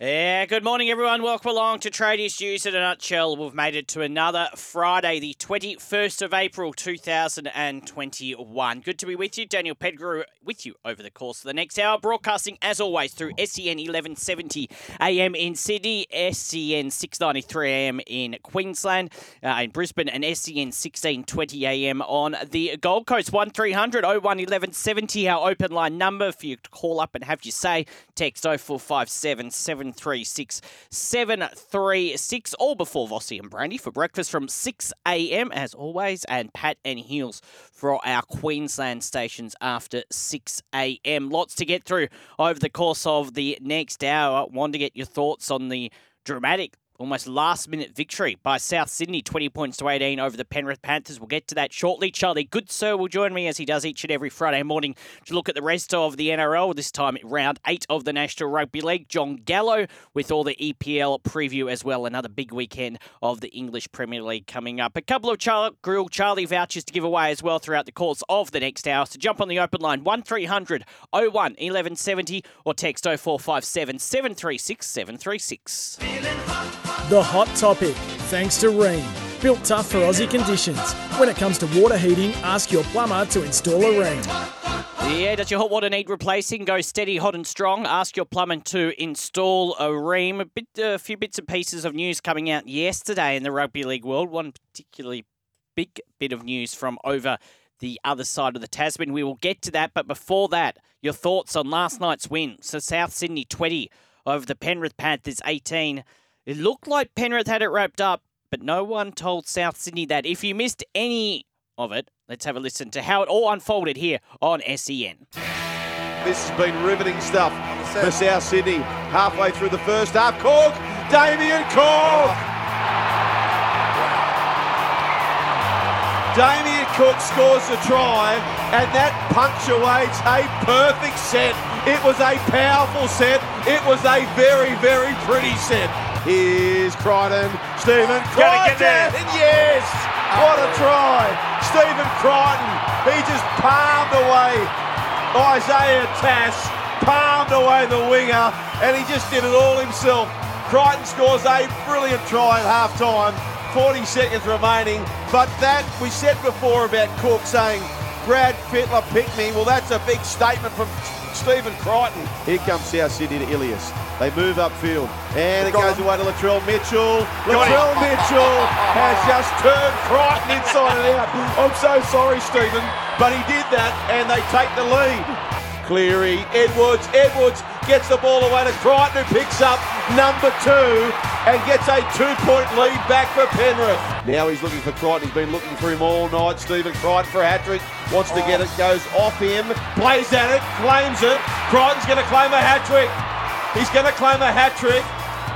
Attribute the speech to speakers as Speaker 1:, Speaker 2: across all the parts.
Speaker 1: É, yeah, good morning, everyone. Welcome along to Tradies News in a Nutshell. We've made it to another Friday, the 21st of April, 2021. Good to be with you. Daniel Pettigrew with you over the course of the next hour. Broadcasting, as always, through SEN 1170 AM in Sydney, SEN 693 AM in Queensland, uh, in Brisbane, and SEN 1620 AM on the Gold Coast. 1300 01 1170, our open line number for you to call up and have your say. Text 0457 736 736, all before Vossi and Brandy for breakfast from 6 a.m. as always, and Pat and Heels for our Queensland stations after 6 a.m. Lots to get through over the course of the next hour. Want to get your thoughts on the dramatic Almost last minute victory by South Sydney, 20 points to 18 over the Penrith Panthers. We'll get to that shortly. Charlie Goodsir will join me as he does each and every Friday morning to look at the rest of the NRL, this time round eight of the National Rugby League. Jon Gallo with all the EPL preview as well. Another big weekend of the English Premier League coming up. A couple of Char- Grill Charlie vouchers to give away as well throughout the course of the next hour. So jump on the open line 1300 01 1170 or text 0457 736 736.
Speaker 2: The hot topic, thanks to Rheem. Built tough for Aussie conditions. When it comes to water heating, ask your plumber to install a Rheem.
Speaker 1: Yeah, does your hot water need replacing? Go steady, hot and strong. Ask your plumber to install a Rheem. A bit, a few bits and pieces of news coming out yesterday in the rugby league world. One particularly big bit of news from over the other side of the Tasman. We will get to that, but before that, your thoughts on last night's win. So South Sydney 20 over the Penrith Panthers 18. It looked like Penrith had it wrapped up, but no one told South Sydney that. If you missed any of it, let's have a listen to how it all unfolded here on SEN.
Speaker 3: This has been riveting stuff for South Sydney. Halfway through the first half, Cook, Damien Cook. Damien Cook scores a try, and that punctuates a perfect set. It was a powerful set. It was a very, very pretty set. Here's Crichton. Stephen
Speaker 4: Gotta get there.
Speaker 3: Crichton. Yes! What a try. Stephen Crichton. He just palmed away Isaiah Tass. Palmed away the winger. And he just did it all himself. Crichton scores a brilliant try at half time. 40 seconds remaining. But that, we said before about Cook saying, Brad Fittler picked me. Well, that's a big statement from Stephen Crichton. Here comes South Sydney to Ilias. They move upfield. And it goes away to Latrell Mitchell. Latrell Mitchell has just turned Crichton inside and out. I'm so sorry, Stephen, but he did that and they take the lead. Cleary, Edwards, Edwards gets the ball away to Crichton who picks up number two and gets a two-point lead back for Penrith. Now he's looking for Crichton. He's been looking for him all night. Stephen Crichton for a hat-trick. Wants to get it, goes off him, plays at it, claims it. Crichton's going to claim a hat-trick. He's going to claim a hat-trick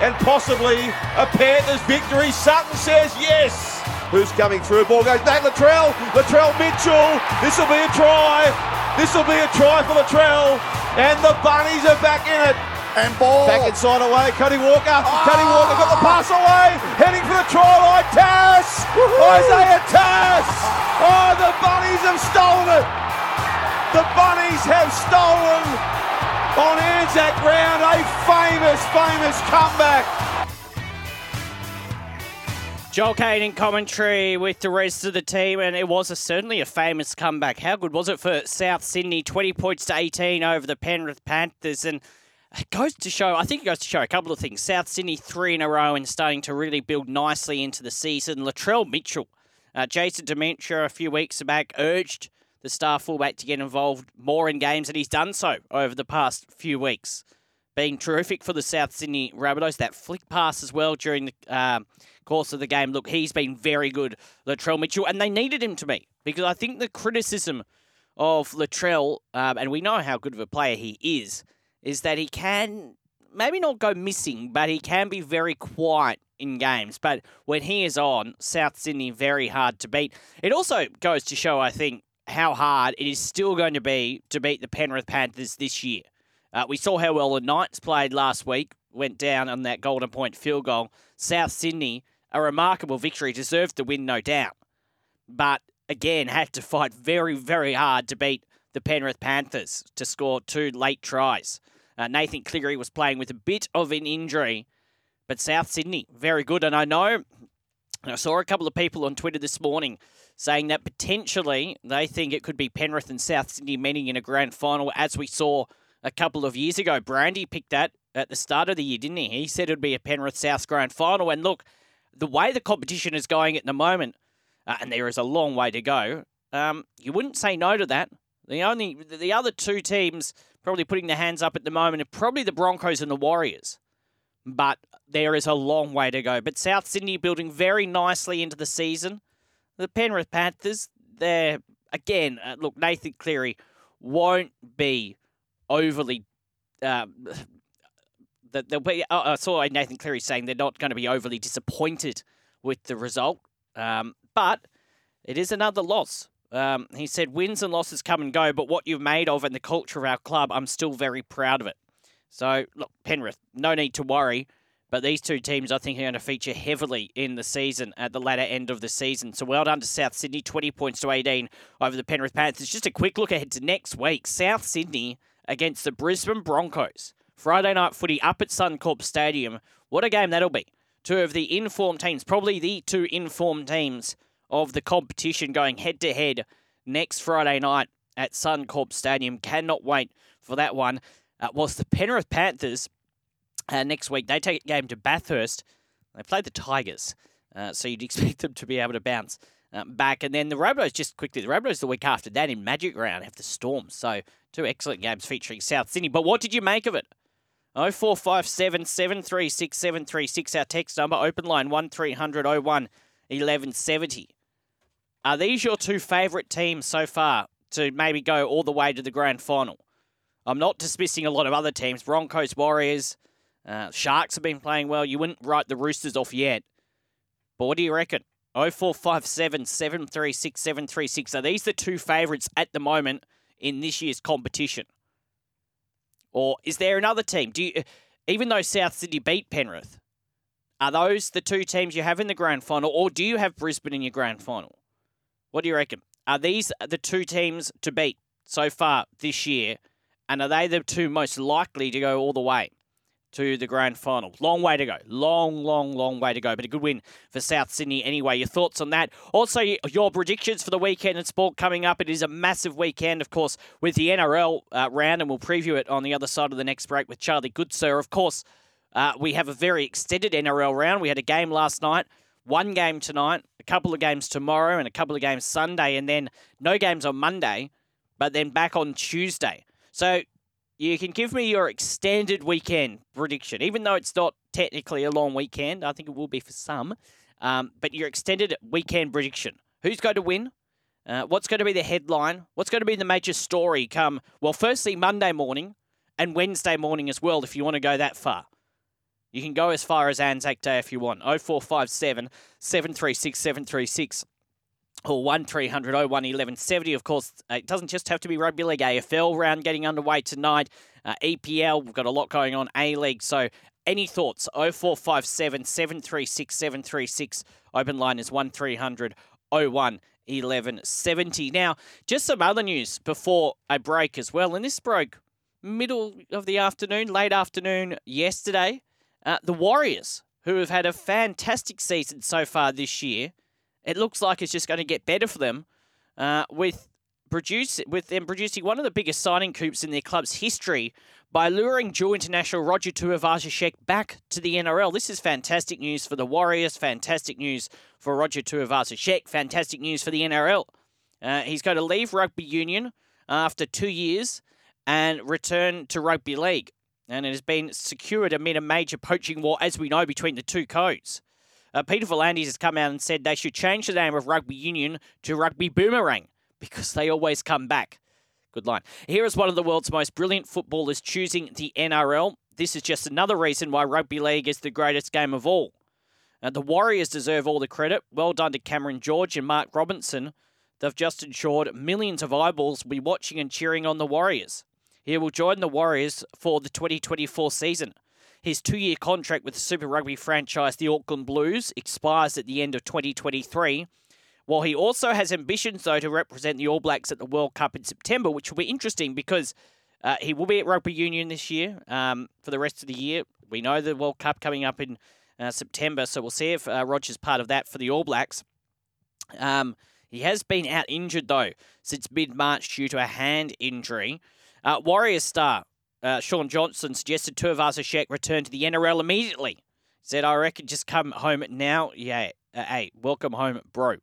Speaker 3: and possibly a Panthers victory. Sutton says yes. Who's coming through? Ball goes back. Latrell. Latrell Mitchell. This will be a try. This will be a try for Latrell. And the Bunnies are back in it.
Speaker 4: And ball.
Speaker 3: Back inside away. Cody Walker. Cody ah. Walker got the pass away. Heading for the try line. Tass. Isaiah Tass. Oh, the Bunnies have stolen it. The Bunnies have stolen on Anzac Ground a famous, famous comeback.
Speaker 1: Joel Caine in commentary with the rest of the team, and it was a, certainly a famous comeback. How good was it for South Sydney? 20 points to 18 over the Penrith Panthers, and it goes to show, I think it goes to show a couple of things. South Sydney three in a row and starting to really build nicely into the season. Latrell Mitchell, uh, Jason Demetriou a few weeks back urged the star fullback to get involved more in games, and he's done so over the past few weeks. Being terrific for the South Sydney Rabbitohs. That flick pass as well during the um, course of the game. Look, he's been very good, Latrell Mitchell, and they needed him to be because I think the criticism of Latrell, um, and we know how good of a player he is, is that he can maybe not go missing, but he can be very quiet in games. But when he is on, South Sydney very hard to beat. It also goes to show, I think, how hard it is still going to be to beat the Penrith Panthers this year. Uh, we saw how well the Knights played last week, went down on that Golden Point field goal. South Sydney, a remarkable victory, deserved the win, no doubt. But again, had to fight very, very hard to beat the Penrith Panthers to score two late tries. Uh, Nathan Cleary was playing with a bit of an injury, but South Sydney, very good. And I know I saw a couple of people on Twitter this morning saying that potentially they think it could be Penrith and South Sydney meeting in a grand final, as we saw a couple of years ago. Brandy picked that at the start of the year, didn't he? He said it would be a Penrith South grand final. And look, the way the competition is going at the moment, uh, and there is a long way to go, um, you wouldn't say no to that. The only the other two teams probably putting their hands up at the moment are probably the Broncos and the Warriors. But there is a long way to go. But South Sydney building very nicely into the season. The Penrith Panthers, they're again uh, look Nathan Cleary won't be overly. Uh, that they'll be. Uh, I saw Nathan Cleary saying they're not going to be overly disappointed with the result, um, but it is another loss. Um, he said wins and losses come and go, but what you've made of and the culture of our club, I'm still very proud of it. So look, Penrith, no need to worry. But these two teams, I think, are going to feature heavily in the season at the latter end of the season. So well done to South Sydney, 20 points to 18 over the Penrith Panthers. Just a quick look ahead to next week. South Sydney against the Brisbane Broncos. Friday night footy up at Suncorp Stadium. What a game that'll be. Two of the informed teams, probably the two informed teams of the competition going head to head next Friday night at Suncorp Stadium. Cannot wait for that one. Uh, whilst the Penrith Panthers uh, next week, they take a game to Bathurst. They play the Tigers, uh, so you'd expect them to be able to bounce um, back. And then the Rabbitohs, just quickly, the Rabbitohs the week after that in Magic Round have the Storm. So two excellent games featuring South Sydney. But what did you make of it? 0457 736 736, our text number, open line 1300 01 1170. Are these your two favourite teams so far to maybe go all the way to the grand final? I'm not dismissing a lot of other teams. Broncos, Warriors, uh, Sharks have been playing well. You wouldn't write the Roosters off yet. But what do you reckon? 0457 736 736. Are these the two favourites at the moment in this year's competition? Or is there another team? Do you, even though South Sydney beat Penrith, are those the two teams you have in the grand final, or do you have Brisbane in your grand final? What do you reckon? Are these the two teams to beat so far this year? And are they the two most likely to go all the way? To the grand final. Long way to go. Long, long, long way to go. But a good win for South Sydney anyway. Your thoughts on that? Also, your predictions for the weekend in sport coming up. It is a massive weekend, of course, with the NRL uh, round, and we'll preview it on the other side of the next break with Charlie Goodsir. Of course, uh, we have a very extended NRL round. We had a game last night, one game tonight, a couple of games tomorrow, and a couple of games Sunday, and then no games on Monday, but then back on Tuesday. So you can give me your extended weekend prediction, even though it's not technically a long weekend. I think it will be for some. Um, but your extended weekend prediction. Who's going to win? Uh, what's going to be the headline? What's going to be the major story come, well, firstly, Monday morning and Wednesday morning as well, if you want to go that far. You can go as far as Anzac Day if you want. 0457 736 736 or 1300 01 1170. Of course, uh, it doesn't just have to be rugby league. AFL round getting underway tonight. Uh, EPL, we've got a lot going on. A League. So, any thoughts? 0457 736 736. Open line is 1300 01 1170. Now, just some other news before a break as well. And this broke middle of the afternoon, late afternoon yesterday. Uh, the Warriors, who have had a fantastic season so far this year, it looks like it's just going to get better for them uh, with produce with them producing one of the biggest signing coups in their club's history by luring dual international Roger Tuivasa-Sheck back to the NRL. This is fantastic news for the Warriors, fantastic news for Roger Tuivasa-Sheck, fantastic news for the NRL. Uh, he's going to leave rugby union after two years and return to rugby league. And it has been secured amid a major poaching war, as we know, between the two codes. Uh, Peter V'landys has come out and said they should change the name of rugby union to rugby boomerang because they always come back. Good line. Here is one of the world's most brilliant footballers choosing the NRL. This is just another reason why rugby league is the greatest game of all. Uh, the Warriors deserve all the credit. Well done to Cameron George and Mark Robinson. They've just ensured millions of eyeballs will be watching and cheering on the Warriors. He will join the Warriors for the 2024 season. His two year contract with the Super Rugby franchise, the Auckland Blues, expires at the end of 2023. While he also has ambitions, though, to represent the All Blacks at the World Cup in September, which will be interesting because Uh, he will be at Rugby Union this year um, for the rest of the year. We know the World Cup coming up in uh, September, so we'll see if uh, Roger's part of that for the All Blacks. Um, he has been out injured though since mid March due to a hand injury. Uh, Warriors star uh, Shaun Johnson suggested Tuivasa-Sheck return to the NRL immediately. Said, I reckon just come home now. Yeah, uh, hey, welcome home, bro.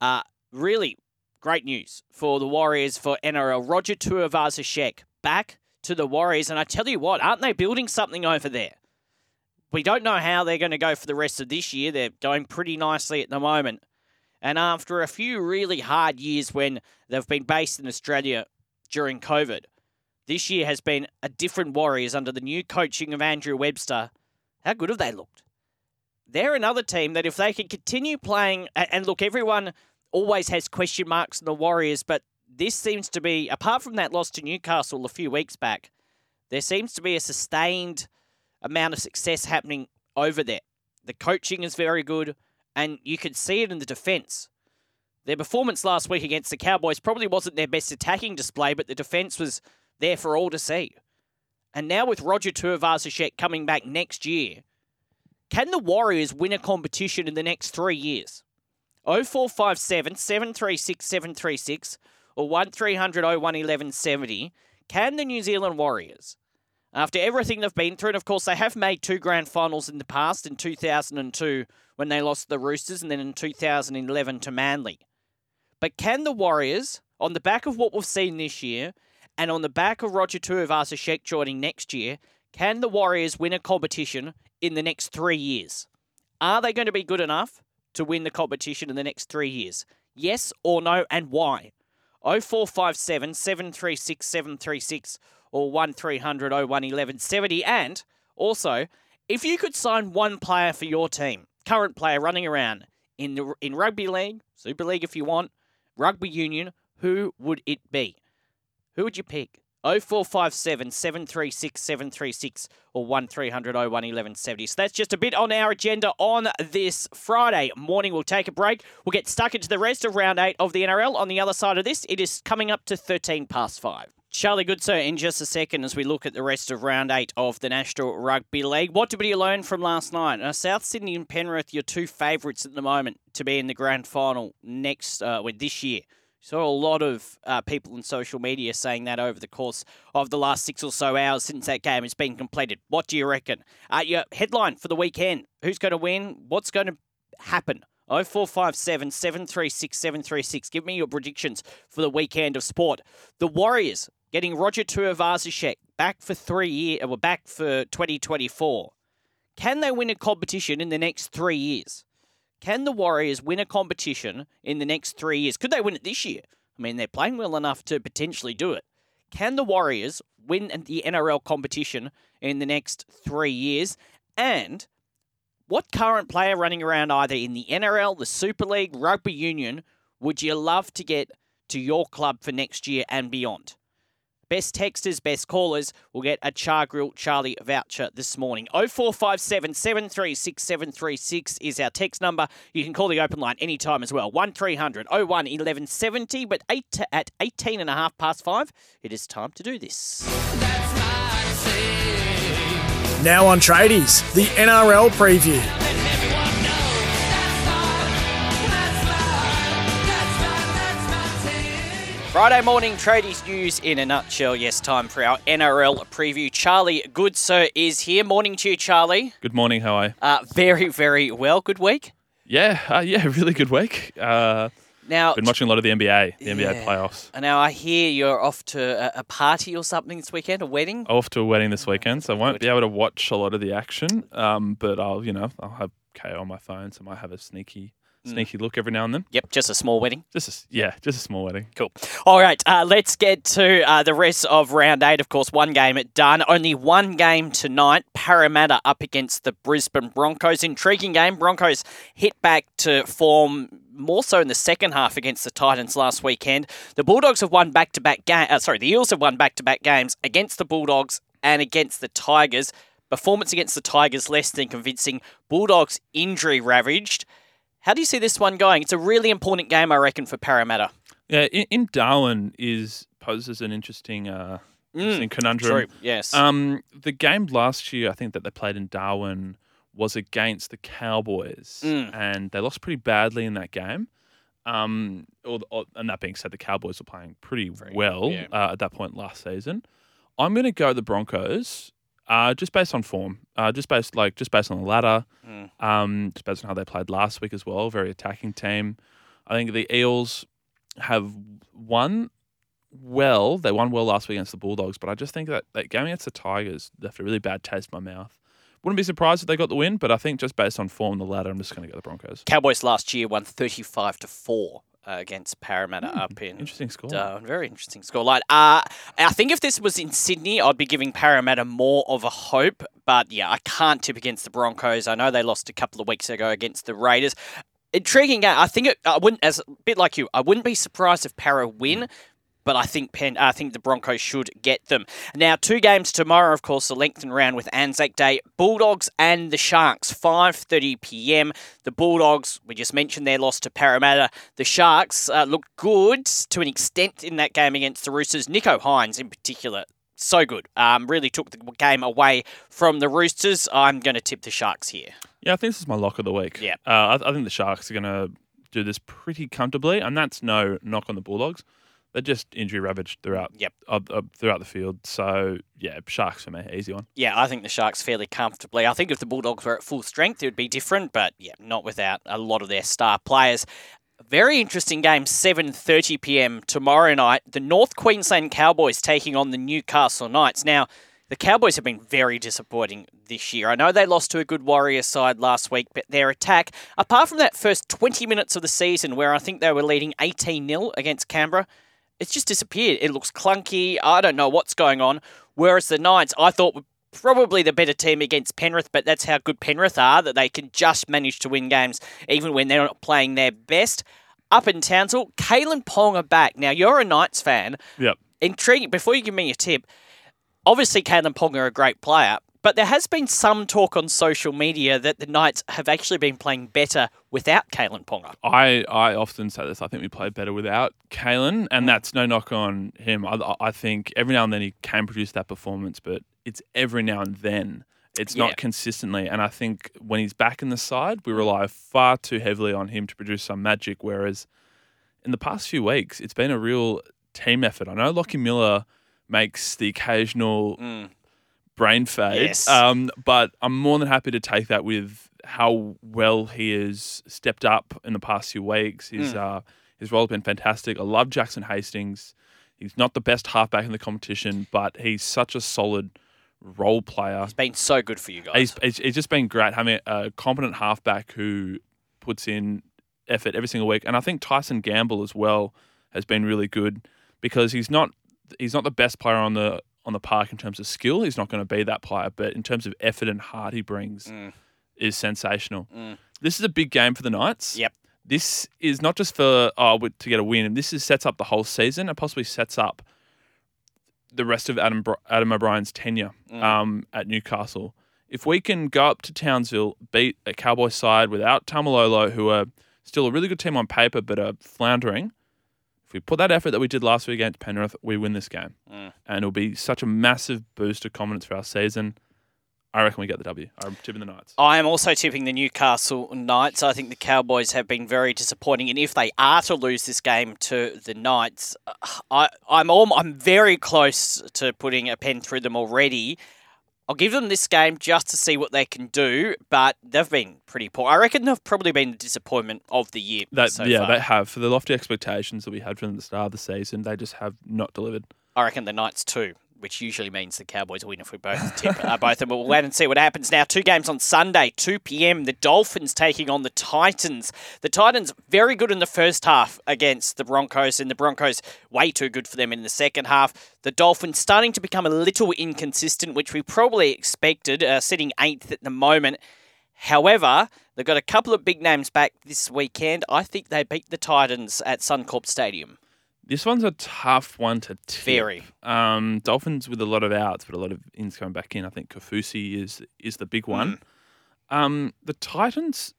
Speaker 1: Uh, really great news for the Warriors for NRL. Roger Tuivasa-Sheck back to the Warriors. And I tell you what, aren't they building something over there? We don't know how they're going to go for the rest of this year. They're going pretty nicely at the moment. And after a few really hard years when they've been based in Australia during COVID, this year has been a different Warriors under the new coaching of Andrew Webster. How good have they looked? They're another team that if they can continue playing, and look, everyone always has question marks on the Warriors, but this seems to be, apart from that loss to Newcastle a few weeks back, there seems to be a sustained amount of success happening over there. The coaching is very good, and you can see it in the defence. Their performance last week against the Cowboys probably wasn't their best attacking display, but the defence was there for all to see. And now with Roger Tuivasa-Sheck coming back next year, can the Warriors win a competition in the next three years? 0457 736 736 or 1300 01 1170. Can the New Zealand Warriors, after everything they've been through, and of course they have made two grand finals in the past in 2002 when they lost the Roosters and then in 2011 to Manly, but can the Warriors, on the back of what we've seen this year, and on the back of Roger Tuivasa-Sheck joining next year, can the Warriors win a competition in the next three years? Are they going to be good enough to win the competition in the next three years? Yes or no, and why? 0457 736 736 or 1300 01 1170. And also, if you could sign one player for your team, current player running around in the in rugby league, Super League if you want, rugby union, who would it be? Who would you pick? 0457 736 736 or 1300 01 1170. So that's just a bit on our agenda on this Friday morning. We'll take a break. We'll get stuck into the rest of round eight of the NRL. On the other side of this, it is coming up to 13 past five. Charlie Goodsir in just a second as we look at the rest of round eight of the National Rugby League. What did you learn from last night? Now, South Sydney and Penrith, your two favourites at the moment to be in the grand final next uh, with this year. Saw a lot of uh, people on social media saying that over the course of the last six or so hours since that game has been completed. What do you reckon? Uh, your headline for the weekend: Who's going to win? What's going to happen? 0457 736 736. Give me your predictions for the weekend of sport. The Warriors getting Roger Tuivasa-Sheck back for three years, well, back for 2024. Can they win a competition in the next three years? Can the Warriors win a competition in the next three years? Could they win it this year? I mean, they're playing well enough to potentially do it. Can the Warriors win the NRL competition in the next three years? And what current player running around either in the NRL, the Super League, Rugby Union would you love to get to your club for next year and beyond? Best texters, best callers will get a Char Grill Charlie voucher this morning. 0457 736 736 is our text number. You can call the open line anytime as well. 1300 01 1170. But eight at 18 and a half past five, it is time to do this.
Speaker 2: Now on Tradies, the NRL preview.
Speaker 1: Friday morning tradies news in a nutshell. Yes, time for our NRL preview. Charlie Goodsir is here. Morning to you, Charlie.
Speaker 4: Good morning. How are you?
Speaker 1: Uh, very, very well. Good week.
Speaker 4: Yeah, uh, yeah, really good week. Uh,
Speaker 1: Now,
Speaker 4: been watching a lot of the NBA, the NBA
Speaker 1: Yeah.
Speaker 4: playoffs.
Speaker 1: And now I hear you're off to a, a party or something this weekend, a wedding.
Speaker 4: Off to a wedding this weekend, so I won't
Speaker 1: Good.
Speaker 4: be able to watch a lot of the action. Um, but I'll, you know, I'll have Kayo on my phone, so I might have a sneaky. Sneaky look every now and then.
Speaker 1: Yep, just a small wedding.
Speaker 4: Just, a yeah, just a small wedding.
Speaker 1: Cool. All right, uh, let's get to uh, the rest of round eight. Of course, one game at done. Only one game tonight. Parramatta up against the Brisbane Broncos. Intriguing game. Broncos hit back to form more so in the second half against the Titans last weekend. The Bulldogs have won back-to-back games. Uh, sorry, the Eels have won back-to-back games against the Bulldogs and against the Tigers. Performance against the Tigers less than convincing. Bulldogs injury ravaged. How do you see this one going? It's a really important game, I reckon, for Parramatta.
Speaker 4: Yeah, in, in Darwin is poses an interesting, uh, Interesting conundrum.
Speaker 1: True. Yes.
Speaker 4: Um, the game last year, I think that they played in Darwin, was against the Cowboys,
Speaker 1: Mm.
Speaker 4: and they lost pretty badly in that game. Um, or, or- and that being said, the Cowboys were playing pretty
Speaker 1: Very
Speaker 4: well
Speaker 1: yeah.
Speaker 4: uh, at that point last season. I'm going to go the Broncos, uh, just based on form, uh, just based like just based on the ladder,
Speaker 1: Mm.
Speaker 4: um, just based on how they played last week as well. Very attacking team. I think the Eels have won well. They won well last week against the Bulldogs, but I just think that that game against the Tigers left a really bad taste in my mouth. Wouldn't be surprised if they got the win, but I think just based on form, the ladder, I'm just going to go the Broncos.
Speaker 1: Cowboys last year won 35 to 4 uh, against Parramatta
Speaker 4: Hmm,
Speaker 1: up in
Speaker 4: Interesting score.
Speaker 1: Darwin. Very interesting scoreline. Uh, I think if this was in Sydney, I'd be giving Parramatta more of a hope. But yeah, I can't tip against the Broncos. I know they lost a couple of weeks ago against the Raiders. Intriguing game. I think it, I wouldn't, as a bit like you, I wouldn't be surprised if Para win. But I think Pen, I think the Broncos should get them. Now, two games tomorrow, of course, the lengthened round with Anzac Day. Bulldogs and the Sharks, 5.30 p.m. The Bulldogs, we just mentioned their loss to Parramatta. The Sharks uh, looked good to an extent in that game against the Roosters. Nicho Hynes, in particular, so good. Um, really took the game away from the Roosters. I'm going to tip the Sharks here.
Speaker 4: Yeah, I think this is my lock of the week.
Speaker 1: Yeah.
Speaker 4: Uh, I, I think the Sharks are going to do this pretty comfortably, and that's no knock on the Bulldogs. They're just injury ravaged throughout
Speaker 1: Yep.
Speaker 4: uh, uh, throughout the field. So yeah, Sharks for me, easy one.
Speaker 1: Yeah, I think the Sharks fairly comfortably. I think if the Bulldogs were at full strength, it would be different, but yeah, not without a lot of their star players. Very interesting game, 7:30 p.m. tomorrow night. The North Queensland Cowboys taking on the Newcastle Knights. Now, the Cowboys have been very disappointing this year. I know they lost to a good Warrior side last week, but their attack, apart from that first 20 minutes of the season where I think they were leading 18 0 against Canberra, it's just disappeared. It looks clunky. I don't know what's going on. Whereas the Knights, I thought were probably the better team against Penrith, but that's how good Penrith are, that they can just manage to win games even when they're not playing their best. Up in Townsville, Kalyn Ponga back. Now, you're a Knights fan.
Speaker 4: Yep.
Speaker 1: Intriguing. Before you give me a tip, obviously Kalyn Ponga a great player, but there has been some talk on social media that the Knights have actually been playing better without Kalyn Ponga.
Speaker 4: I, I often say this. I think we played better without Kalyn, and that's no knock on him. I, I think every now and then he can produce that performance, but it's every now and then. It's
Speaker 1: Yeah.
Speaker 4: not consistently. And I think when he's back in the side, we rely far too heavily on him to produce some magic. Whereas in the past few weeks, it's been a real team effort. I know Lockie Miller makes the occasional
Speaker 1: Mm.
Speaker 4: Brain fade.
Speaker 1: Yes.
Speaker 4: Um, but I'm more than happy to take that with how well he has stepped up in the past few weeks. His
Speaker 1: Hmm.
Speaker 4: uh, his role has been fantastic. I love Jackson Hastings. He's not the best halfback in the competition, but he's such a solid role player.
Speaker 1: It's been so good for you guys.
Speaker 4: He's, it's, it's just been great having a competent halfback who puts in effort every single week. And I think Tyson Gamble as well has been really good because he's not he's not the best player on the on the park in terms of skill. He's not going to be that player, but in terms of effort and heart he brings
Speaker 1: Mm.
Speaker 4: is sensational.
Speaker 1: Mm.
Speaker 4: This is a big game for the Knights.
Speaker 1: Yep.
Speaker 4: This is not just for oh to get a win. This is sets up the whole season and possibly sets up the rest of Adam Adam O'Brien's tenure
Speaker 1: Mm.
Speaker 4: um, at Newcastle. If we can go up to Townsville, beat a Cowboy side without Taumalolo, who are still a really good team on paper but are floundering, we put that effort that we did last week against Penrith, we win this game.
Speaker 1: Mm.
Speaker 4: And it'll be such a massive boost of confidence for our season. I reckon we get the W. I'm tipping the Knights.
Speaker 1: I am also tipping the Newcastle Knights. I think the Cowboys have been very disappointing, and if they are to lose this game to the Knights, uh, I, I'm all, I'm very close to putting a pen through them already. I'll give them this game just to see what they can do, but they've been pretty poor. I reckon they've probably been the disappointment of the year.
Speaker 4: That,
Speaker 1: so
Speaker 4: yeah,
Speaker 1: far.
Speaker 4: they have. For the lofty expectations that we had from the start of the season, they just have not delivered.
Speaker 1: I reckon the Knights too, which usually means the Cowboys win if we both tip uh, both of them. But we'll wait and see what happens now. Two games on Sunday, 2 p.m. The Dolphins taking on the Titans. The Titans very good in the first half against the Broncos, and the Broncos way too good for them in the second half. The Dolphins starting to become a little inconsistent, which we probably expected, uh, sitting eighth at the moment. However, they've got a couple of big names back this weekend. I think they beat the Titans at Suncorp Stadium.
Speaker 4: This one's a tough one to tip.
Speaker 1: Very.
Speaker 4: Um, Dolphins with a lot of outs, but a lot of ins coming back in. I think Kaufusi is is the big one. Um, the Titans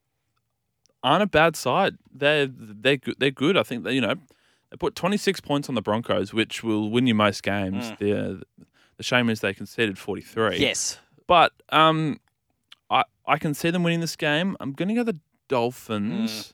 Speaker 4: aren't a bad side. They're they're good. They're good. I think they you know they put 26 points on the Broncos, which will win you most games. They're The shame is they conceded 43.
Speaker 1: Yes.
Speaker 4: But um, I I can see them winning this game. I'm going to go the Dolphins.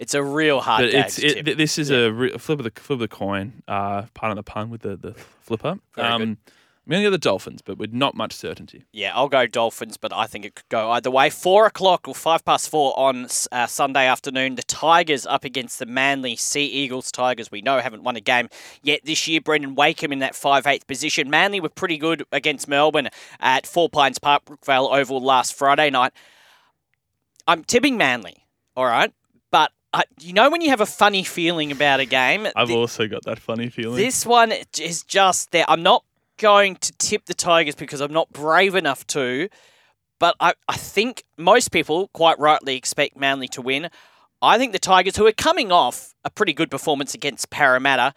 Speaker 1: It's a real hard
Speaker 4: But it's it, this is a re- flip of the flip of the coin. Uh, pardon the pun with the the flipper. Um, I'm going to go the Dolphins, but with not much certainty.
Speaker 1: Yeah, I'll go Dolphins, but I think it could go either way. Four o'clock or five past four on uh, Sunday afternoon. The Tigers up against the Manly Sea Eagles. Tigers, we know, haven't won a game yet this year. Brandon Wakeham in that 5 8th position. Manly were pretty good against Melbourne at Four Pines Park, Brookvale Oval last Friday night. I'm tipping Manly, all right? Uh, you know when you have a funny feeling about a game?
Speaker 4: I've
Speaker 1: Th-
Speaker 4: also got that funny feeling.
Speaker 1: this one is just there. I'm not going to tip the Tigers because I'm not brave enough to, but I, I think most people quite rightly expect Manly to win. I think the Tigers, who are coming off a pretty good performance against Parramatta,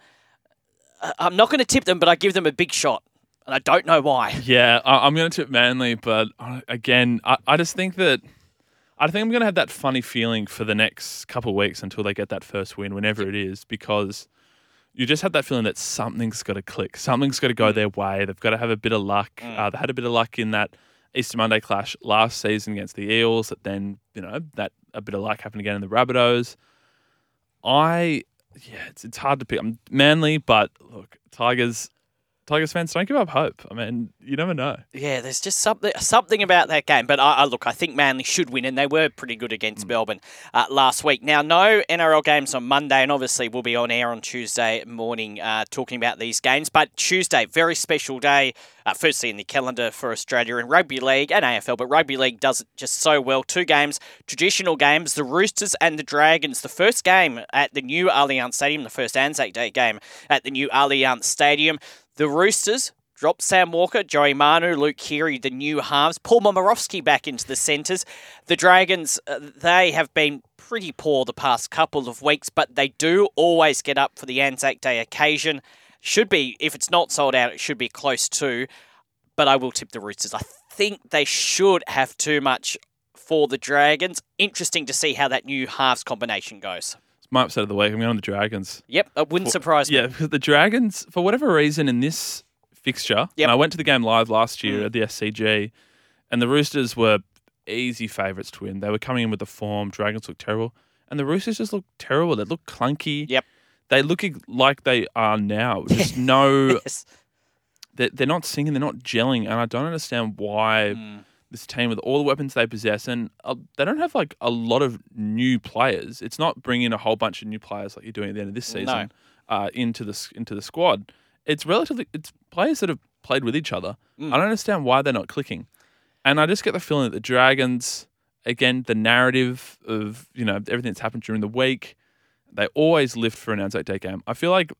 Speaker 1: uh, I'm not going to tip them, but I give them a big shot. And I don't know why.
Speaker 4: Yeah, I, I'm going to tip Manly, but uh, again, I, I just think that I think I'm going to have that funny feeling for the next couple of weeks until they get that first win, whenever it is, because you just have that feeling that something's got to click, something's got to go their way. They've got to have a bit of luck. Uh, they had a bit of luck in that Easter Monday clash last season against the Eels. That then you know that a bit of luck happened again in the Rabbitohs. I yeah, it's it's hard to pick. I'm Manly, but look, Tigers. Tigers fans, don't give up hope. I mean, you never know.
Speaker 1: Yeah, there's just something something about that game. But I, I look, I think Manly should win, and they were pretty good against Melbourne uh, last week. Now, no NRL games on Monday, and obviously we'll be on air on Tuesday morning uh, talking about these games. But Tuesday, very special day. Uh, firstly, in the calendar for Australia in rugby league and AFL, but rugby league does it just so well. Two games, traditional games: the Roosters and the Dragons. The first game at the new Allianz Stadium, the first Anzac Day game at the new Allianz Stadium. The Roosters dropped Sam Walker, Joey Manu, Luke Keary, the new halves, Paul Momirovski back into the centres. The Dragons, uh, they have been pretty poor the past couple of weeks, but they do always get up for the Anzac Day occasion. Should be, if it's not sold out, it should be close to. But I will tip the Roosters. I think they should have too much for the Dragons. Interesting to see how that new halves combination goes.
Speaker 4: It's my upset of the week. I'm going on the Dragons.
Speaker 1: Yep, it wouldn't surprise me.
Speaker 4: Yeah, because the Dragons, for whatever reason, in this fixture,
Speaker 1: Yep.
Speaker 4: and I went to the game live last year at the SCG, and the Roosters were easy favourites to win. They were coming in with the form. Dragons looked terrible, and the Roosters just looked terrible. They looked clunky.
Speaker 1: Yep.
Speaker 4: They look like they are now. Just no,
Speaker 1: Yes.
Speaker 4: they're, they're not singing, they're not gelling, and I don't understand why
Speaker 1: Mm.
Speaker 4: This team with all the weapons they possess, and uh, they don't have like a lot of new players. It's not bringing a whole bunch of new players like you're doing at the end of this
Speaker 1: No.
Speaker 4: season uh, into the into the squad. It's relatively it's players that have played with each other.
Speaker 1: Mm.
Speaker 4: I don't understand why they're not clicking, and I just get the feeling that the Dragons, again, the narrative of you know everything that's happened during the week, they always lift for an Anzac Day game. I feel like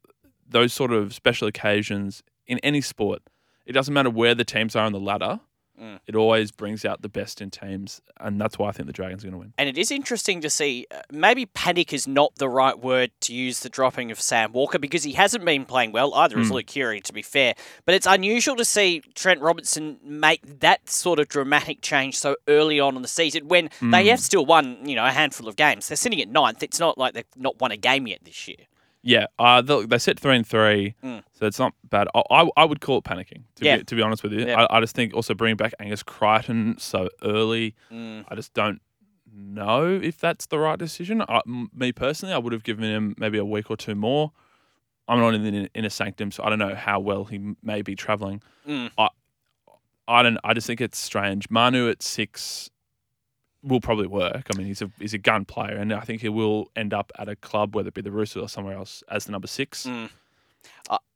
Speaker 4: those sort of special occasions in any sport, it doesn't matter where the teams are on the ladder.
Speaker 1: Mm.
Speaker 4: It always brings out the best in teams, and that's why I think the Dragons are going to win.
Speaker 1: And it is interesting to see. Uh, maybe panic is not the right word to use the dropping of Sam Walker because he hasn't been playing well. Either has Luke Keary, to be fair. But it's unusual to see Trent Robinson make that sort of dramatic change so early on in the season when they have still won, you know, a handful of games. They're sitting at ninth. It's not like they've not won a game yet this year.
Speaker 4: Yeah, uh, they, set three and three,
Speaker 1: Mm.
Speaker 4: so it's not bad. I, I, I would call it panicking. To,
Speaker 1: Yeah.
Speaker 4: be, to be honest with you,
Speaker 1: Yeah.
Speaker 4: I, I just think also bringing back Angus Crichton so early,
Speaker 1: Mm.
Speaker 4: I just don't know if that's the right decision. I, m- me personally, I would have given him maybe a week or two more. I'm not in the inner sanctum, so I don't know how well he may be traveling.
Speaker 1: Mm.
Speaker 4: I, I don't. I just think it's strange. Manu at six will probably work. I mean, he's a he's a gun player, and I think he will end up at a club, whether it be the Roosters or somewhere else, as the number six.
Speaker 1: Mm.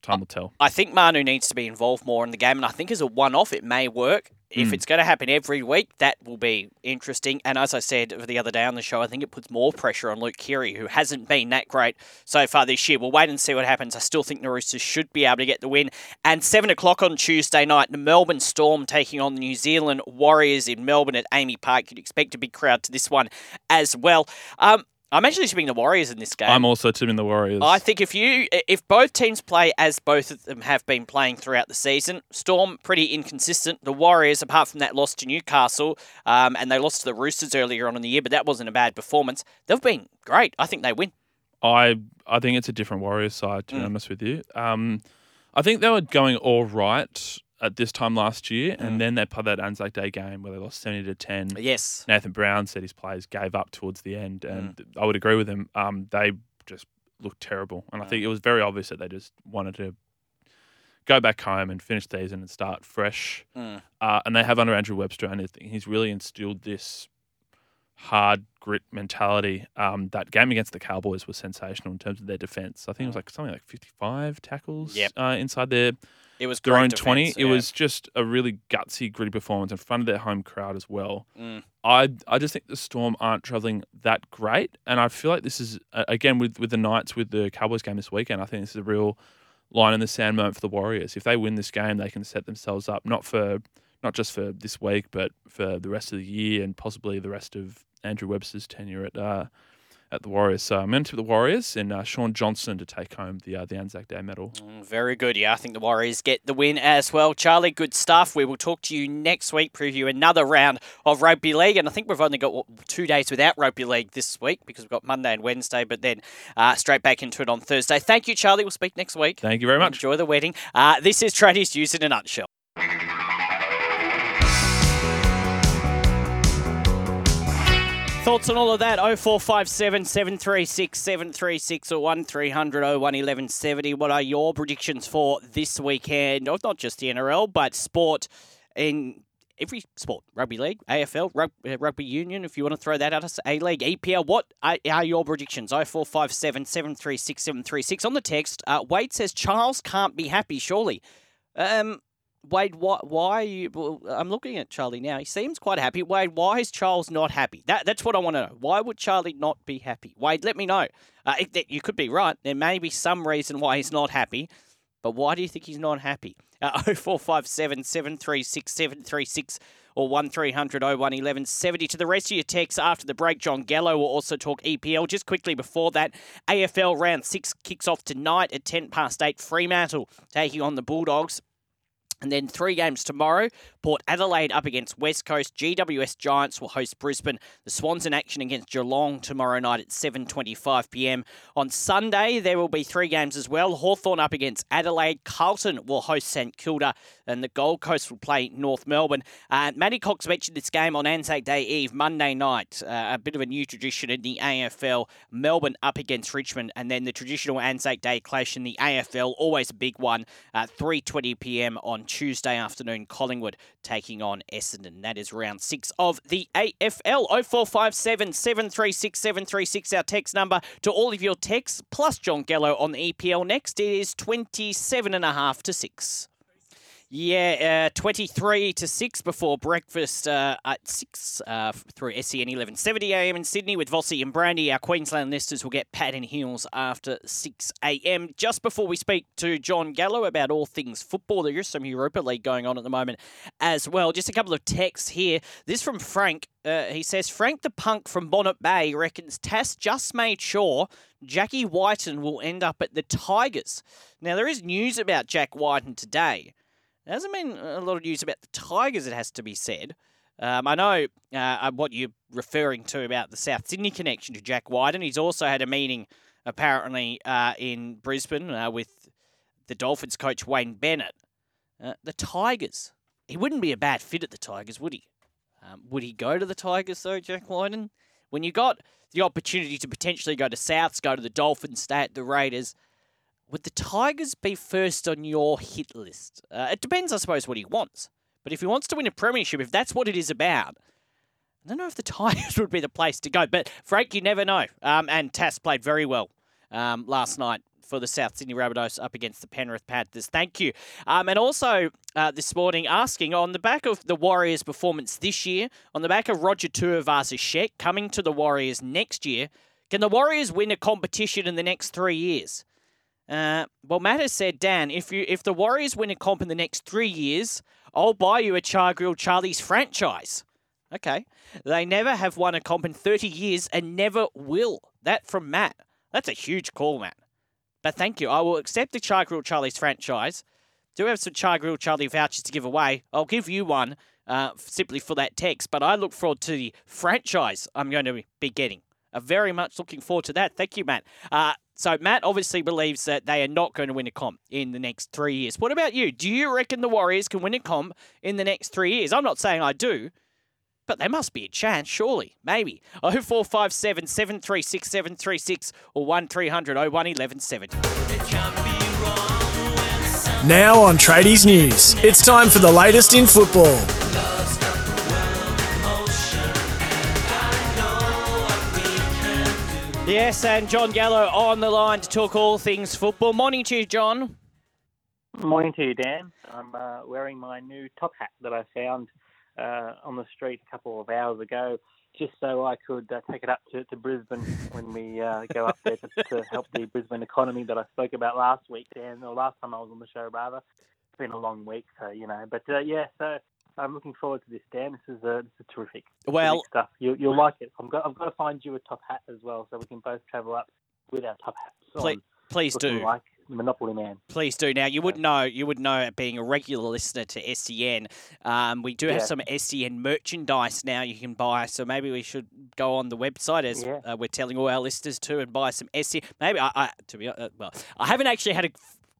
Speaker 4: Time will tell.
Speaker 1: I think Manu needs to be involved more in the game, and I think as a one-off, it may work. If
Speaker 4: Mm.
Speaker 1: it's going to happen every week, that will be interesting. And as I said the other day on the show, I think it puts more pressure on Luke Keary, who hasn't been that great so far this year. We'll wait and see what happens. I still think the Roosters should be able to get the win. And seven o'clock on Tuesday night, the Melbourne Storm taking on the New Zealand Warriors in Melbourne at AAMI Park. You'd expect a big crowd to this one as well. Um, I'm actually tipping the Warriors in this game.
Speaker 4: I'm also tipping the Warriors.
Speaker 1: I think if you if both teams play as both of them have been playing throughout the season, Storm pretty inconsistent. The Warriors, apart from that loss to Newcastle, um, and they lost to the Roosters earlier on in the year, but that wasn't a bad performance. They've been great. I think they win.
Speaker 4: I I think it's a different Warriors side. To be
Speaker 1: Mm.
Speaker 4: honest with you, um, I think they were going all right at this time last year,
Speaker 1: Mm.
Speaker 4: and then they played that Anzac Day game where they lost seventy to ten.
Speaker 1: Yes.
Speaker 4: Nathan Brown said his players gave up towards the end, and
Speaker 1: Mm.
Speaker 4: I would agree with him. Um, they just looked terrible, and I think it was very obvious that they just wanted to go back home and finish the season and start fresh.
Speaker 1: Mm.
Speaker 4: Uh, and they have under Andrew Webster, and he's really instilled this hard grit mentality. Um, that game against the Cowboys was sensational in terms of their defense. I think it was like something like fifty-five tackles
Speaker 1: Yep.
Speaker 4: uh, inside their
Speaker 1: It was
Speaker 4: their
Speaker 1: great
Speaker 4: own
Speaker 1: defense,
Speaker 4: 20. It was just a really gutsy, gritty performance in front of their home crowd as well.
Speaker 1: Mm.
Speaker 4: I I just think the Storm aren't traveling that great, and I feel like this is again with with the Knights with the Cowboys game this weekend. I think this is a real line in the sand moment for the Warriors. If they win this game, they can set themselves up not for not just for this week, but for the rest of the year and possibly the rest of Andrew Webster's tenure at uh, at the Warriors. So I'm into the Warriors and uh, Shaun Johnson to take home the uh, the Anzac Day medal.
Speaker 1: Mm, Very good. Yeah, I think the Warriors get the win as well. Charlie, good stuff. We will talk to you next week, preview another round of rugby league. And I think we've only got what, two days without rugby league this week because we've got Monday and Wednesday, but then uh, straight back into it on Thursday. Thank you, Charlie. We'll speak next week.
Speaker 4: Thank you very much.
Speaker 1: Enjoy the wedding. Uh, this is Tradies News in a nutshell. Thoughts on all of that? 0457 736 736 or 1300 01 1170. What are your predictions for this weekend of not just the NRL, but sport in every sport? Rugby league, AFL, uh, rugby union, if you want to throw that at us, A League, EPL. What are, are your predictions? 0457 736 736. On the text, uh, Wade says Charles can't be happy, surely. Um, Wade, why, why are you? Well, I'm looking at Charlie now. He seems quite happy. Wade, why is Charles not happy? That, that's what I want to know. Why would Charlie not be happy? Wade, let me know. Uh, that, you could be right. There may be some reason why he's not happy, but why do you think he's not happy? Uh, 0457 736 736 or 1300 01 1170. To the rest of your texts after the break, Jon Gallo will also talk EPL. Just quickly before that, AFL round six kicks off tonight at 10 past 8. Fremantle taking on the Bulldogs. And then three games tomorrow. Port Adelaide up against West Coast. GWS Giants will host Brisbane. The Swans in action against Geelong tomorrow night at 7.25 p.m. On Sunday, there will be three games as well. Hawthorn up against Adelaide. Carlton will host St Kilda. And the Gold Coast will play North Melbourne. Uh, Matty Cox mentioned this game on Anzac Day Eve, Monday night. Uh, a bit of a new tradition in the AFL. Melbourne up against Richmond. And then the traditional Anzac Day clash in the AFL. Always a big one. At 3.20 p.m. on Tuesday afternoon, Collingwood taking on Essendon. That is round six of the AFL. 0457 736 736, our text number to all of your texts, plus Jon Gallo on the EPL next. It is 27 and a half to 6. Yeah, uh, 23 to 6 before breakfast uh, at 6 uh, through SEN 1170 a.m. in Sydney with Vossi and Brandy. Our Queensland listeners will get Pat and Heels after 6 a.m. Just before we speak to Jon Gallo about all things football, there is some Europa League going on at the moment as well. Just a couple of texts here. This from Frank. Uh, he says, Frank the punk from Bonnet Bay reckons Tass just made sure Jackie Wighton will end up at the Tigers. Now, there is news about Jack Wighton today. There hasn't been a lot of news about the Tigers, it has to be said. Um, I know uh, what you're referring to about the South Sydney connection to Jack Wighton. He's also had a meeting, apparently, uh, in Brisbane uh, with the Dolphins coach Wayne Bennett. Uh, the Tigers. He wouldn't be a bad fit at the Tigers, would he? Um, would he go to the Tigers, though, Jack Wighton? When you got the opportunity to potentially go to Souths, go to the Dolphins, stay at the Raiders, would the Tigers be first on your hit list? Uh, it depends, I suppose, what he wants. But if he wants to win a premiership, if that's what it is about, I don't know if the Tigers would be the place to go. But Frank, you never know. Um, and Tass played very well um, last night for the South Sydney Rabbitohs up against the Penrith Panthers. Thank you. Um, and also uh, this morning asking on the back of the Warriors' performance this year, on the back of Roger Tuivasa-Sheck coming to the Warriors next year, can the Warriors win a competition in the next three years? Uh, well, Matt has said, Dan, if you if the Warriors win a comp in the next three years, I'll buy you a Char Grill Charlie's franchise. Okay. They never have won a comp in 30 years and never will. That from Matt. That's a huge call, Matt. But thank you. I will accept the Char Grill Charlie's franchise. Do have some Char Grill Charlie vouchers to give away. I'll give you one uh, simply for that text. But I look forward to the franchise I'm going to be getting. Uh, very much looking forward to that. Thank you, Matt. Uh, So Matt obviously believes that they are not going to win a comp in the next three years. What about you? Do you reckon the Warriors can win a comp in the next three years? I'm not saying I do, but there must be a chance, surely. Maybe. 0457 736 736 or 1300 01 1170.
Speaker 2: Now on Tradies News, it's time for the latest in football.
Speaker 1: Yes, and Jon Gallo on the line to talk all things football. Morning to you, Jon.
Speaker 5: Morning to you, Dan. I'm uh, wearing my new top hat that I found uh, on the street a couple of hours ago, just so I could uh, take it up to, to Brisbane when we uh, go up there to, to help the Brisbane economy that I spoke about last week, Dan, or last time I was on the show, rather. It's been a long week, so you know. But uh, yeah, so I'm looking forward to this, Dan. This is uh, this is terrific.
Speaker 1: Well,
Speaker 5: terrific stuff. You, you'll like it. I've got, I've got to find you a top hat as well, so we can both travel up with our top hats.
Speaker 1: Please, please do.
Speaker 5: Like Monopoly Man.
Speaker 1: Please do. Now you would know, you would know, being a regular listener to SEN, um, we do have
Speaker 5: Yeah.
Speaker 1: some SEN merchandise now you can buy. So maybe we should go on the website as
Speaker 5: Yeah.
Speaker 1: uh, we're telling all our listeners to and buy some SEN. Maybe I, I to be uh, well, I haven't actually had a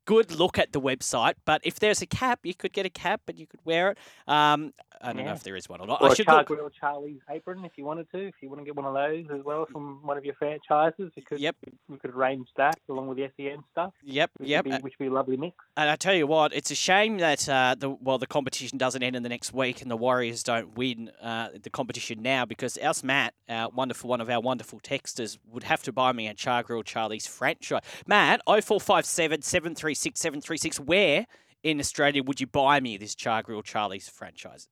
Speaker 1: good look at the website, but if there's a cap, you could get a cap and you could wear it. Um, I don't know if there is one or not.
Speaker 5: Or
Speaker 1: I
Speaker 5: a
Speaker 1: should
Speaker 5: Char
Speaker 1: look.
Speaker 5: Grill Charlie's apron if you wanted to. If you want to get one of those as well from one of your franchises, could,
Speaker 1: Yep.
Speaker 5: we could arrange that along with the SEN stuff.
Speaker 1: Yep,
Speaker 5: Which
Speaker 1: yep.
Speaker 5: Would be, which would be a lovely mix.
Speaker 1: And I tell you what, it's a shame that uh, the well the competition doesn't end in the next week and the Warriors don't win uh, the competition now because us Matt, our wonderful one of our wonderful texters, would have to buy me a Chargrill Charlie's franchise. Matt, 0457 736 736, where in Australia would you buy me this Chargrill Charlie's franchise?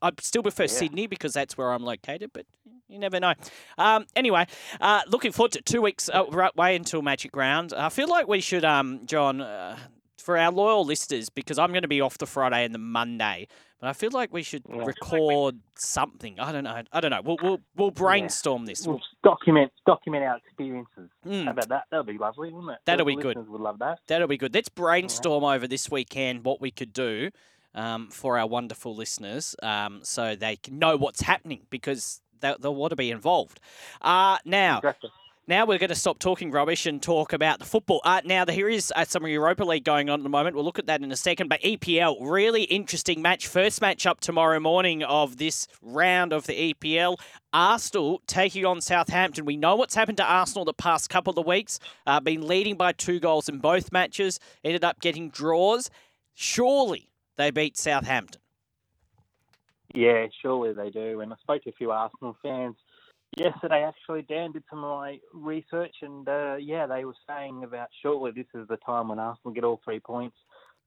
Speaker 1: I still prefer Sydney because that's where I'm located, but you never know. Um, anyway, uh, looking forward to two weeks uh, right way until Magic Round. I feel like we should, um, John, uh, for our loyal listeners, because I'm going to be off the Friday and the Monday, but I feel like we should
Speaker 5: Yeah.
Speaker 1: record something. I don't know. I don't know. We'll we'll, we'll brainstorm this.
Speaker 5: We'll document document our experiences.
Speaker 1: Mm.
Speaker 5: How about that? That'll be lovely, wouldn't it?
Speaker 1: That'll
Speaker 5: The
Speaker 1: be good.
Speaker 5: would love that.
Speaker 1: That'll be good. Let's brainstorm over this weekend what we could do um, for our wonderful listeners um, so they can know what's happening because they'll, they'll want to be involved. Uh, now,
Speaker 5: Exactly.
Speaker 1: Now we're going to stop talking rubbish and talk about the football. Uh, now, there is uh, some Europa League going on at the moment. We'll look at that in a second. But EPL, really interesting match. First match up tomorrow morning of this round of the EPL. Arsenal taking on Southampton. We know what's happened to Arsenal the past couple of weeks. Uh, been leading by two goals in both matches. Ended up getting draws. Surely they beat Southampton.
Speaker 5: Yeah, surely they do. And I spoke to a few Arsenal fans yesterday. Actually, Dan did some of my research, and uh, yeah, they were saying about shortly this is the time when Arsenal get all three points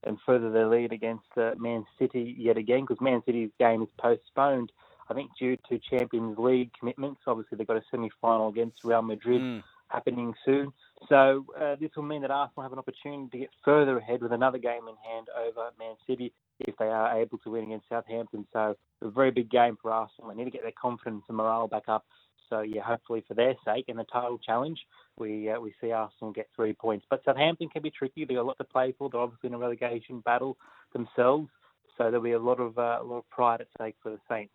Speaker 5: and further their lead against uh, Man City yet again, because Man City's game is postponed. I think due to Champions League commitments. Obviously, they've got a semi-final against Real Madrid
Speaker 1: Mm.
Speaker 5: happening soon. So uh, this will mean that Arsenal have an opportunity to get further ahead with another game in hand over Man City if they are able to win against Southampton. So a very big game for Arsenal. They need to get their confidence and morale back up. So yeah, hopefully for their sake and the title challenge, we uh, we see Arsenal get three points. But Southampton can be tricky. They've got a lot to play for. They're obviously in a relegation battle themselves. So there'll be a lot of uh, a lot of pride at stake for the Saints.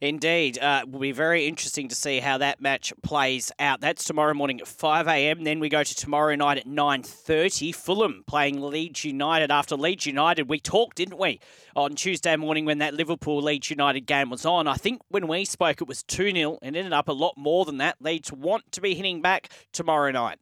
Speaker 1: Indeed. Uh, will be very interesting to see how that match plays out. That's tomorrow morning at 5 a.m. Then we go to tomorrow night at 9.30. Fulham playing Leeds United. After Leeds United, we talked, didn't we, on Tuesday morning when that Liverpool Leeds United game was on. I think when we spoke it was 2-0 and ended up a lot more than that. Leeds want to be hitting back tomorrow night.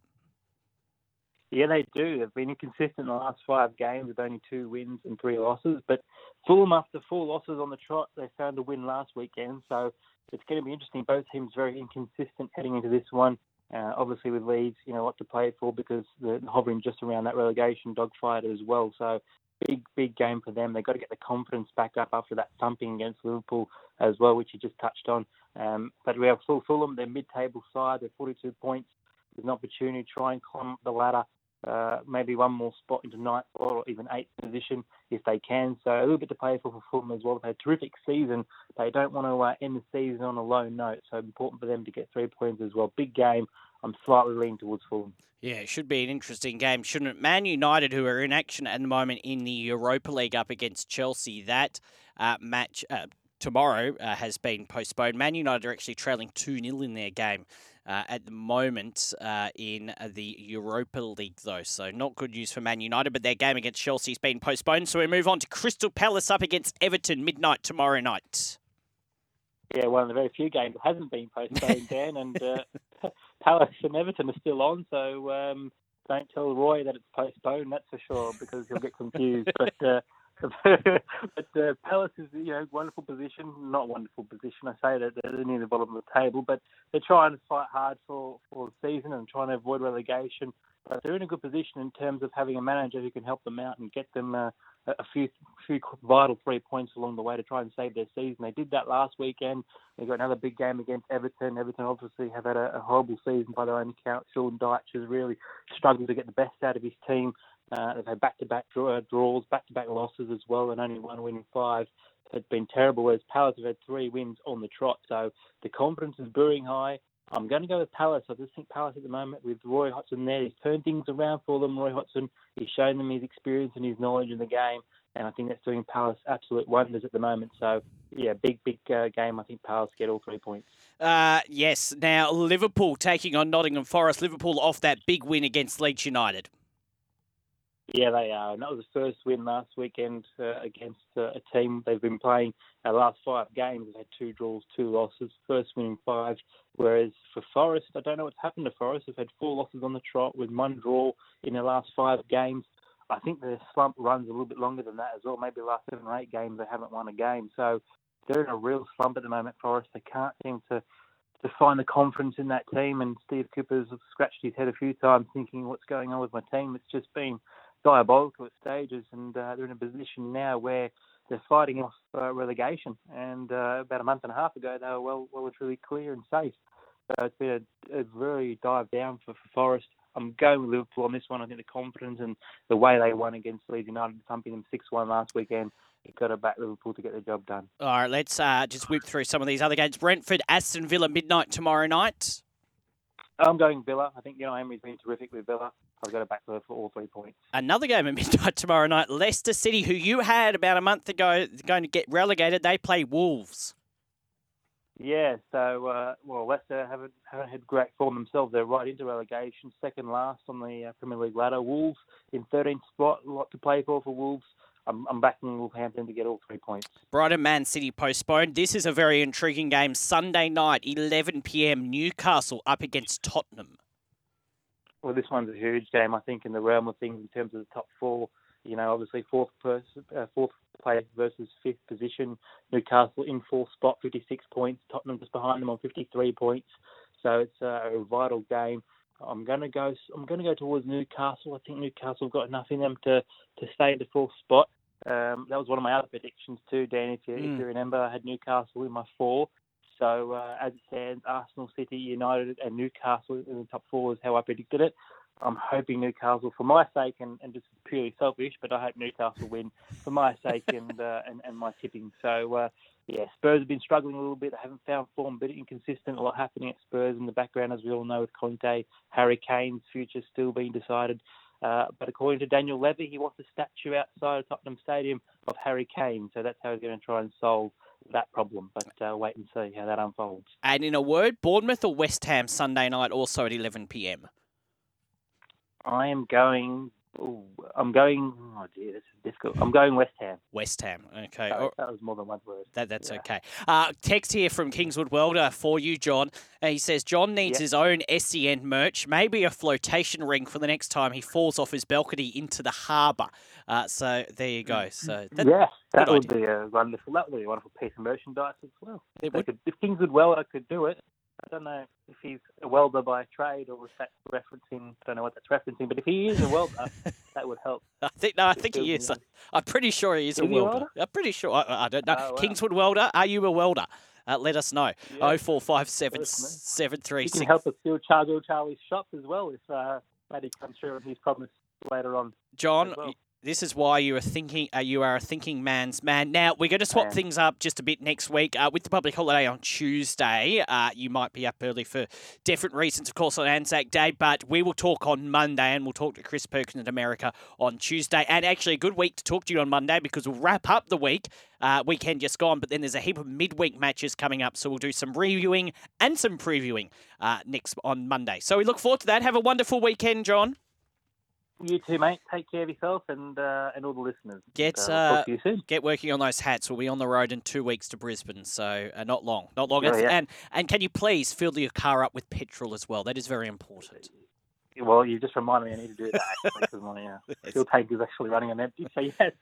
Speaker 5: Yeah, they do. They've been inconsistent in the last five games with only two wins and three losses. But Fulham, after four losses on the trot, they found a win last weekend. So it's going to be interesting. Both teams very inconsistent heading into this one. Uh, obviously, with Leeds, you know what to play for because they're hovering just around that relegation dogfight as well. So big, big game for them. They've got to get the confidence back up after that thumping against Liverpool as well, which you just touched on. Um, but we have Fulham, they're mid-table side, they're 42 points. There's an opportunity to try and climb the ladder uh, maybe one more spot into ninth or even eighth position if they can. So a little bit to play for for Fulham as well. They've had a terrific season. They don't want to uh, end the season on a low note, so important for them to get three points as well. Big game. I'm slightly leaning towards Fulham.
Speaker 1: Yeah, it should be an interesting game, shouldn't it? Man United, who are in action at the moment in the Europa League up against Chelsea, that uh, match. Uh, tomorrow uh, has been postponed. Man United are actually trailing 2 0 in their game. Uh, at the moment uh, in the Europa League, though. So, not good news for Man United, but their game against Chelsea's been postponed. So, we move on to Crystal Palace up against Everton midnight tomorrow night.
Speaker 5: Yeah, one of the very few games that hasn't been postponed, Dan, and uh, Palace and Everton are still on. So, um, don't tell Roy that it's postponed, that's for sure, because he'll get confused. but uh, but uh, Palace is, you know, wonderful position. Not wonderful position. I say that they're near the bottom of the table, but they're trying to fight hard for for the season and trying to avoid relegation. But they're in a good position in terms of having a manager who can help them out and get them uh, a few few vital three points along the way to try and save their season. They did that last weekend. They got another big game against Everton. Everton obviously have had a, a horrible season by their own account. Sean Dyche has really struggled to get the best out of his team. Uh, they've had back-to-back draw, draws, back-to-back losses as well, and only one win in five. It's been terrible. Whereas Palace have had three wins on the trot, so the confidence is brewing high. I'm going to go with Palace. I just think Palace at the moment with Roy Hodgson there, he's turned things around for them. Roy Hodgson, he's shown them his experience and his knowledge in the game, and I think that's doing Palace absolute wonders at the moment. So, yeah, big, big uh, game. I think Palace get all three points.
Speaker 1: Uh, yes. Now, Liverpool taking on Nottingham Forest. Liverpool off that big win against Leeds United.
Speaker 5: Yeah, they are. And that was the first win last weekend uh, against uh, a team they've been playing. Our last five games, they've had two draws, two losses. First win in five. Whereas for Forest, I don't know what's happened to Forest. They've had four losses on the trot with one draw in their last five games. I think the slump runs a little bit longer than that as well. Maybe the last seven or eight games they haven't won a game. So they're in a real slump at the moment, Forest. They can't seem to to find the confidence in that team. And Steve Cooper's scratched his head a few times thinking, what's going on with my team? It's just been diabolical at stages, and uh, they're in a position now where they're fighting off uh, relegation. And uh, about a month and a half ago, they were well, well and truly clear and safe. So it's been a, a very dive down for, for Forest. I'm going with Liverpool on this one. I think the confidence and the way they won against Leeds United, thumping them 6-1 last weekend, you've got to back Liverpool to get the job done.
Speaker 1: All right, let's uh, just whip through some of these other games. Brentford, Aston Villa, midnight tomorrow night.
Speaker 5: I'm going Villa. I think you know Emery's been terrific with Villa. I've got to back for all three points.
Speaker 1: Another game at midnight tomorrow night. Leicester City, who you had about a month ago, going to get relegated. They play Wolves.
Speaker 5: Yeah, so uh, well, Leicester haven't haven't had great form themselves. They're right into relegation, second last on the uh, Premier League ladder. Wolves in 13th spot, a lot to play for for Wolves. I'm, I'm backing Wolverhampton to get all three points.
Speaker 1: Brighton Man City postponed. This is a very intriguing game. Sunday night, 11 p.m. Newcastle up against Tottenham.
Speaker 5: Well, this one's a huge game, I think, in the realm of things in terms of the top four. You know, obviously fourth person, uh, fourth place versus fifth position. Newcastle in fourth spot, 56 points. Tottenham just behind them on 53 points. So it's a vital game. I'm going to go. I'm to go towards Newcastle. I think Newcastle have got enough in them to to stay in the fourth spot. Um, that was one of my other predictions too, Dan. If you, mm. if you remember, I had Newcastle in my four. So uh, as it stands, Arsenal, City, United, and Newcastle in the top four is how I predicted it. I'm hoping Newcastle, for my sake, and, and just purely selfish, but I hope Newcastle win for my sake and uh, and, and my tipping. So uh, yeah, Spurs have been struggling a little bit. They haven't found form, a bit inconsistent. A lot happening at Spurs in the background, as we all know, with Conte, Harry Kane's future still being decided. Uh, but according to Daniel Levy, he wants a statue outside of Tottenham Stadium of Harry Kane. So that's how he's going to try and solve that problem. But uh, wait and see how that unfolds.
Speaker 1: And in a word, Bournemouth or West Ham Sunday night, also at 11 p.m.
Speaker 5: I am going Ooh, I'm going. Oh dear, this is difficult. I'm going West Ham.
Speaker 1: West Ham. Okay.
Speaker 5: That, that was more than one word.
Speaker 1: That, that's yeah. okay. Uh, text here from Kingswood Welder for you, Jon. Uh, he says Jon needs his own SEN merch, maybe a flotation ring for the next time he falls off his balcony into the harbour. Uh, so there you go. So
Speaker 5: that, yeah, that would idea. be a wonderful. That would be a wonderful piece of merchandise as well. If, could, if Kingswood Welder could do it, I don't know if he's a welder by trade or if that's referencing. I don't know what that's referencing, but if he is a welder, that would help.
Speaker 1: I think no, I think he is. I'm pretty sure he is, is a welder. welder. I'm pretty sure. I, I don't know. Oh, wow. Kingswood welder. Are you a welder? Uh, let us know. Oh four five seven seven three.
Speaker 5: You can help us fill Charlie Charlie's shop as well if uh, Matty comes through and he's promised later on.
Speaker 1: Jon,
Speaker 5: well.
Speaker 1: This is why you are thinking. Uh, you are a thinking man's man. Now we're going to swap things up just a bit next week uh, with the public holiday on Tuesday. Uh, you might be up early for different reasons, of course, on Anzac Day. But we will talk on Monday, and we'll talk to Chris Perkins in America on Tuesday. And actually, a good week to talk to you on Monday because we'll wrap up the week. Uh, weekend just gone, but then there's a heap of midweek matches coming up, so we'll do some reviewing and some previewing uh, next on Monday. So we look forward to that. Have a wonderful weekend, Jon.
Speaker 5: You too, mate. Take care of yourself and uh, and all the listeners.
Speaker 1: Get,
Speaker 5: uh,
Speaker 1: uh,
Speaker 5: to you soon.
Speaker 1: get working on those hats. We'll be on the road in two weeks to Brisbane, so uh, not long, not long.
Speaker 5: Oh,
Speaker 1: and,
Speaker 5: yeah.
Speaker 1: and and can you please fill your car up with petrol as well? That is very important.
Speaker 5: Well, you just reminded me I need to do that actually because my uh, fuel tank is actually running on empty. So yes,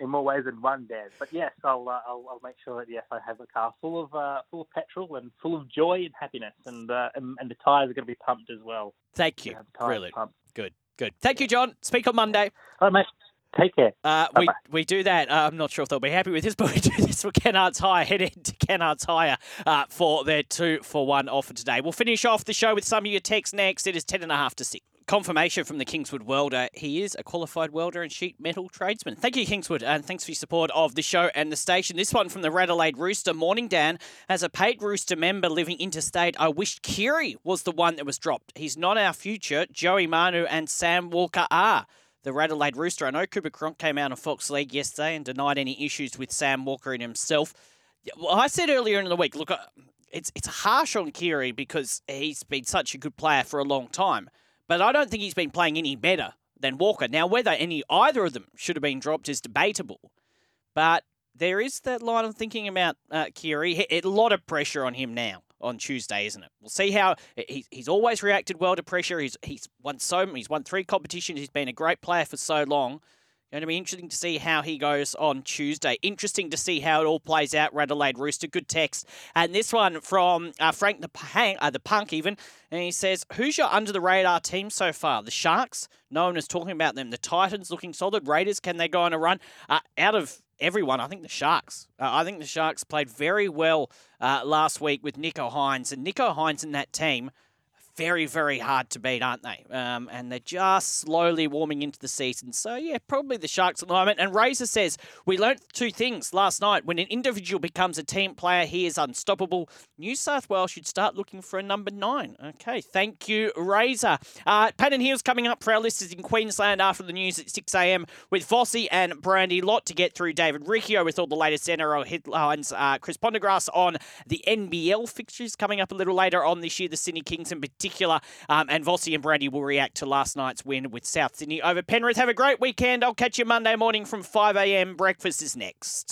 Speaker 5: in more ways than one, Dan. But yes, I'll, uh, I'll I'll make sure that yes, I have a car full of uh, full of petrol and full of joy and happiness, and uh, and, and the tyres are going to be pumped as well.
Speaker 1: Thank you. Brilliant.
Speaker 5: pumped.
Speaker 1: Good. Good. Thank you, Jon. Speak on Monday.
Speaker 5: All right, mate. Take care.
Speaker 1: Uh, we, we do that. Uh, I'm not sure if they'll be happy with this, but we do this for Kennard's Hire. Head into Kennard's Hire uh, for their two for one offer today. We'll finish off the show with some of your texts next. It is 10 and a half to 6. Confirmation from the Kingswood welder. He is a qualified welder and sheet metal tradesman. Thank you, Kingswood, and thanks for your support of the show and the station. This one from the Radelaide Rooster. Morning, Dan. As a paid Rooster member living interstate, I wished Keary was the one that was dropped. He's not our future. Joey Manu and Sam Walker are the Radelaide Rooster. I know Cooper Cronk came out on Fox League yesterday and denied any issues with Sam Walker and himself. Well, I said earlier in the week, look, uh, it's it's harsh on Keary because he's been such a good player for a long time, but I don't think he's been playing any better than Walker. Now, whether any either of them should have been dropped is debatable, but there is that line of thinking about uh, Keary. A lot of pressure on him now on Tuesday, isn't it? We'll see how he's, he's always reacted well to pressure. He's he's won so he's won three competitions. He's been a great player for so long. Going to be interesting to see how he goes on Tuesday. Interesting to see how it all plays out. Radelaide Rooster, good text. And this one from uh, Frank the Punk, uh, the Punk even, and he says, "Who's your under the radar team so far? The Sharks. No one is talking about them. The Titans looking solid. Raiders, can they go on a run? Uh, out of everyone, I think the Sharks. Uh, I think the Sharks played very well uh, last week with Nicho Hynes, and Nicho Hynes and that team." Very, very hard to beat, aren't they? Um, and they're just slowly warming into the season. So, yeah, probably the Sharks at the moment. And Razor says, We learnt two things last night. When an individual becomes a team player, he is unstoppable. New South Wales should start looking for a number nine. Okay, thank you, Razor. Uh, Pat and Heels coming up for our listeners in Queensland after the news at 6 a.m. with Vossi and Brandy. Lot to get through. David Riccio with all the latest NRL headlines. Uh, Chris Pondergrass on the NBL fixtures coming up a little later on this year. The Sydney Kings in particular. Um, and Vossi and Brandy will react to last night's win with South Sydney over Penrith. Have a great weekend. I'll catch you Monday morning from 5 a.m. Breakfast is next.